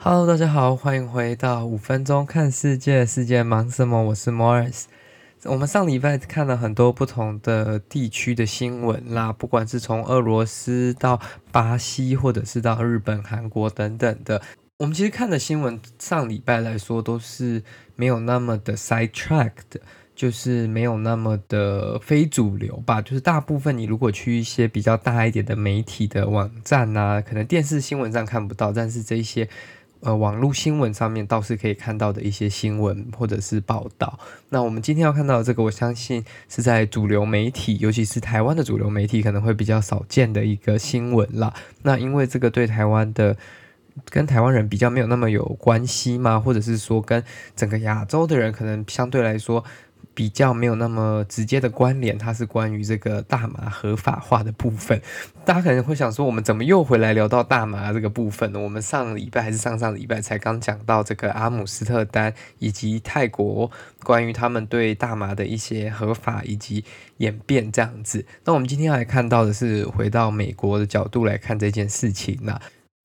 Hello，大家好，欢迎回到五分钟看世界，世界忙什么？我是 Morris。我们上礼拜看了很多不同的地区的新闻啦，不管是从俄罗斯到巴西，或者是到日本、韩国等等的。我们其实看的新闻，上礼拜来说都是没有那么的 side track 的，就是没有那么的非主流吧。就是大部分你如果去一些比较大一点的媒体的网站啊，可能电视新闻上看不到，但是这些。呃，网络新闻上面倒是可以看到的一些新闻或者是报道。那我们今天要看到这个，我相信是在主流媒体，尤其是台湾的主流媒体可能会比较少见的一个新闻了。那因为这个对台湾的跟台湾人比较没有那么有关系嘛，或者是说跟整个亚洲的人可能相对来说。比较没有那么直接的关联，它是关于这个大麻合法化的部分。大家可能会想说，我们怎么又回来聊到大麻这个部分呢？我们上礼拜还是上上礼拜才刚讲到这个阿姆斯特丹以及泰国关于他们对大麻的一些合法以及演变这样子。那我们今天要来看到的是回到美国的角度来看这件事情呢。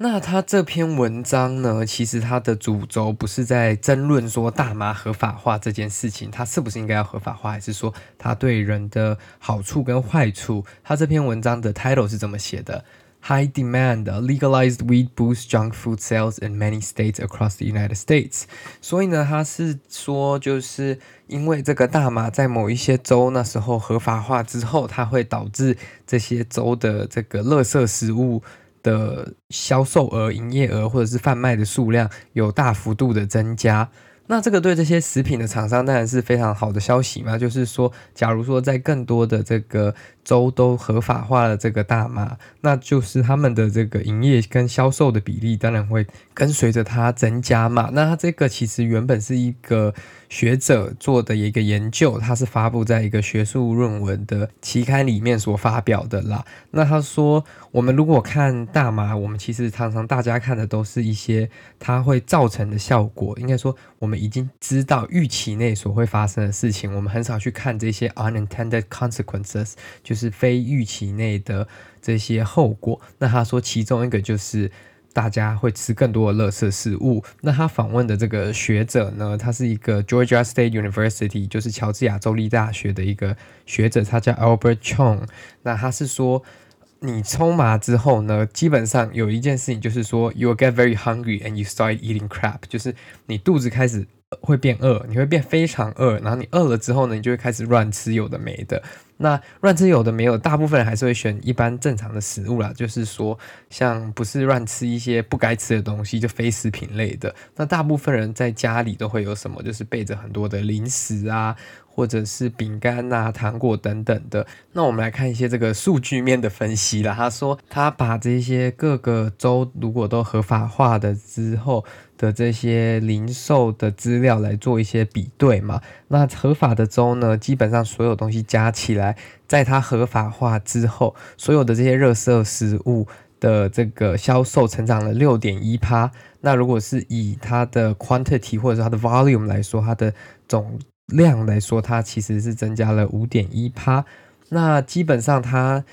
那他这篇文章呢，其实他的主轴不是在争论说大麻合法化这件事情，它是不是应该要合法化，还是说它对人的好处跟坏处？他这篇文章的 title 是怎么写的？High demand legalized weed boosts junk food sales in many states across the United States。所以呢，他是说，就是因为这个大麻在某一些州那时候合法化之后，它会导致这些州的这个垃圾食物。的销售额、营业额或者是贩卖的数量有大幅度的增加，那这个对这些食品的厂商当然是非常好的消息嘛。就是说，假如说在更多的这个州都合法化了这个大麻，那就是他们的这个营业跟销售的比例当然会跟随着它增加嘛。那它这个其实原本是一个。学者做的一个研究，他是发布在一个学术论文的期刊里面所发表的啦。那他说，我们如果看大麻，我们其实常常大家看的都是一些它会造成的效果，应该说我们已经知道预期内所会发生的事情，我们很少去看这些 unintended consequences，就就是非预期内的这些后果。那他说，其中一个就是。大家会吃更多的垃圾食物。那他访问的这个学者呢，他是一个 Georgia State University，就是乔治亚州立大学的一个学者，他叫 Albert Chong。那他是说，你抽麻之后呢，基本上有一件事情就是说，you will get very hungry and you start eating crap，就是你肚子开始会变饿，你会变非常饿，然后你饿了之后呢，你就会开始乱吃有的没的。那乱吃有的没有，大部分人还是会选一般正常的食物啦，就是说，像不是乱吃一些不该吃的东西，就非食品类的。那大部分人在家里都会有什么，就是备着很多的零食啊。或者是饼干呐、糖果等等的。那我们来看一些这个数据面的分析啦。他说，他把这些各个州如果都合法化的之后的这些零售的资料来做一些比对嘛。那合法的州呢，基本上所有东西加起来，在它合法化之后，所有的这些热色食物的这个销售成长了六点一趴。那如果是以它的 quantity 或者是它的 volume 来说，它的总量来说，它其实是增加了五点一趴。那基本上它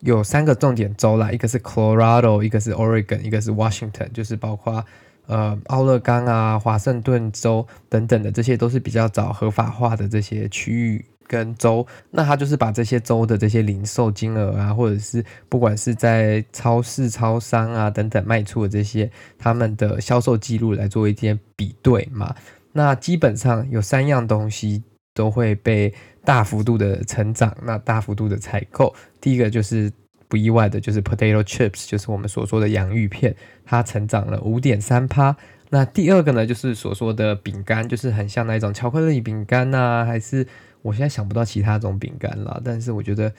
有三个重点州啦，一个是 Colorado，一个是 Oregon，一个是 Washington，就是包括呃奥勒冈啊、华盛顿州等等的，这些都是比较早合法化的这些区域跟州。那它就是把这些州的这些零售金额啊，或者是不管是在超市、超商啊等等卖出的这些他们的销售记录来做一些比对嘛。那基本上有三样东西都会被大幅度的成长，那大幅度的采购。第一个就是不意外的，就是 potato chips，就是我们所说的洋芋片，它成长了五点三趴。那第二个呢，就是所说的饼干，就是很像那种巧克力饼干呐，还是我现在想不到其他种饼干了，但是我觉得。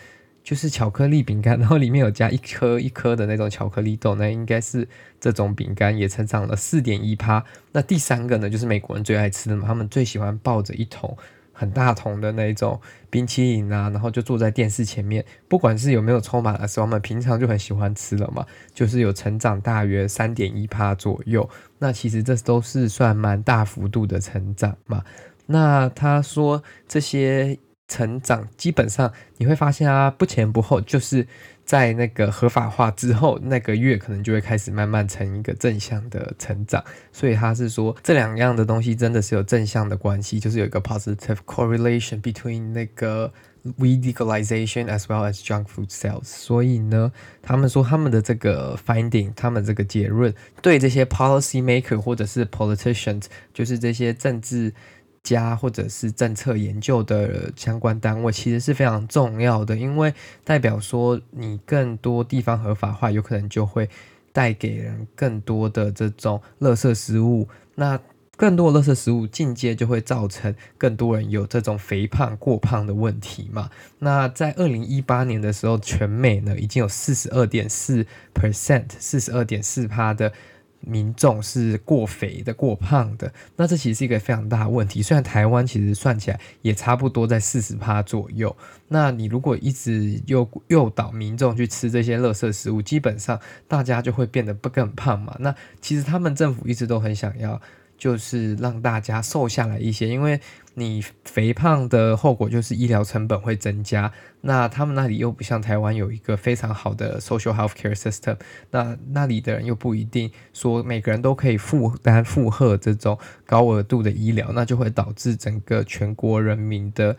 就是巧克力饼干，然后里面有加一颗一颗的那种巧克力豆，那应该是这种饼干也成长了四点一趴。那第三个呢，就是美国人最爱吃的嘛，他们最喜欢抱着一桶很大桶的那种冰淇淋啊，然后就坐在电视前面，不管是有没有抽满的时候，我们平常就很喜欢吃了嘛，就是有成长大约三点一趴左右。那其实这都是算蛮大幅度的成长嘛。那他说这些。成长，基本上你会发现它不前不后，就是在那个合法化之后那个月，可能就会开始慢慢成一个正向的成长。所以他是说这两样的东西真的是有正向的关系，就是有一个 positive correlation between 那个 weed legalization as well as junk food sales。所以呢，他们说他们的这个 finding，他们这个结论对这些 policy maker 或者是 politicians，就是这些政治。家或者是政策研究的相关单位，其实是非常重要的，因为代表说你更多地方合法化，有可能就会带给人更多的这种垃圾食物。那更多的垃圾食物进阶就会造成更多人有这种肥胖、过胖的问题嘛。那在二零一八年的时候，全美呢已经有四十二点四 percent，四十二点四趴的。民众是过肥的、过胖的，那这其实是一个非常大的问题。虽然台湾其实算起来也差不多在四十趴左右，那你如果一直诱诱导民众去吃这些垃圾食物，基本上大家就会变得不更胖嘛。那其实他们政府一直都很想要。就是让大家瘦下来一些，因为你肥胖的后果就是医疗成本会增加。那他们那里又不像台湾有一个非常好的 social health care system，那那里的人又不一定说每个人都可以负担负荷这种高额度的医疗，那就会导致整个全国人民的。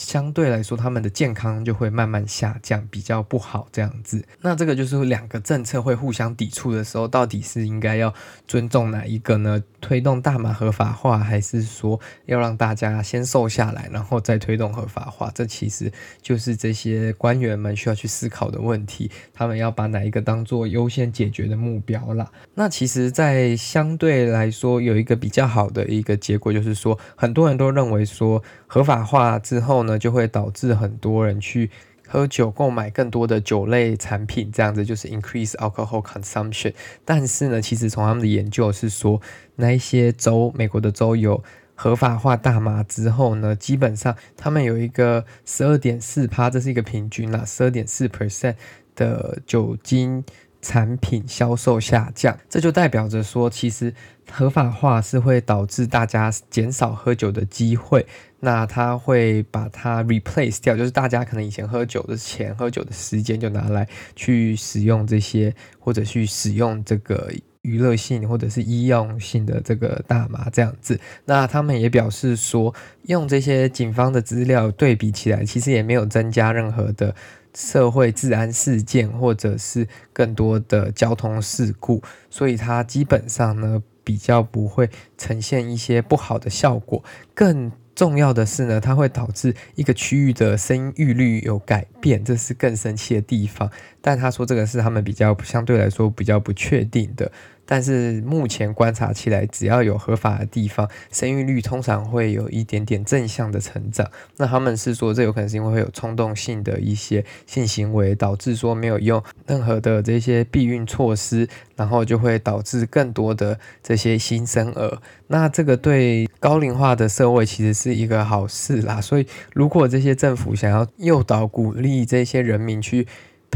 相对来说，他们的健康就会慢慢下降，比较不好这样子。那这个就是两个政策会互相抵触的时候，到底是应该要尊重哪一个呢？推动大麻合法化，还是说要让大家先瘦下来，然后再推动合法化？这其实就是这些官员们需要去思考的问题。他们要把哪一个当做优先解决的目标啦？那其实，在相对来说，有一个比较好的一个结果，就是说，很多人都认为说，合法化之后呢。就会导致很多人去喝酒，购买更多的酒类产品，这样子就是 increase alcohol consumption。但是呢，其实从他们的研究是说，那一些州，美国的州有合法化大麻之后呢，基本上他们有一个十二点四趴，这是一个平均啦，十二点四 percent 的酒精产品销售下降。这就代表着说，其实合法化是会导致大家减少喝酒的机会。那他会把它 replace 掉，就是大家可能以前喝酒的钱、喝酒的时间就拿来去使用这些，或者去使用这个娱乐性或者是医用性的这个大麻这样子。那他们也表示说，用这些警方的资料对比起来，其实也没有增加任何的社会治安事件，或者是更多的交通事故，所以它基本上呢，比较不会呈现一些不好的效果，更。重要的是呢，它会导致一个区域的生育率有改变，这是更神奇的地方。但他说这个是他们比较相对来说比较不确定的。但是目前观察起来，只要有合法的地方，生育率通常会有一点点正向的成长。那他们是说，这有可能是因为会有冲动性的一些性行为，导致说没有用任何的这些避孕措施，然后就会导致更多的这些新生儿。那这个对高龄化的社会其实是一个好事啦。所以，如果这些政府想要诱导、鼓励这些人民去。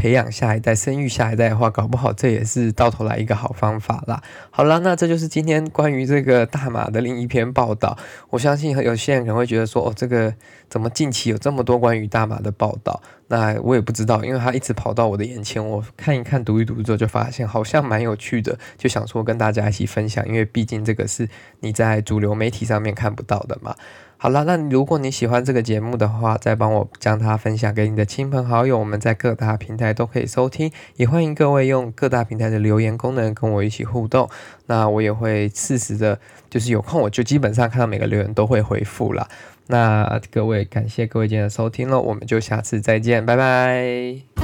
培养下一代、生育下一代的话，搞不好这也是到头来一个好方法啦。好了，那这就是今天关于这个大马的另一篇报道。我相信有些人可能会觉得说，哦，这个怎么近期有这么多关于大马的报道？那我也不知道，因为他一直跑到我的眼前，我看一看、读一读之后，就发现好像蛮有趣的，就想说跟大家一起分享，因为毕竟这个是你在主流媒体上面看不到的嘛。好了，那如果你喜欢这个节目的话，再帮我将它分享给你的亲朋好友。我们在各大平台都可以收听，也欢迎各位用各大平台的留言功能跟我一起互动。那我也会适时的，就是有空我就基本上看到每个留言都会回复了。那各位感谢各位今天的收听喽，我们就下次再见，拜拜。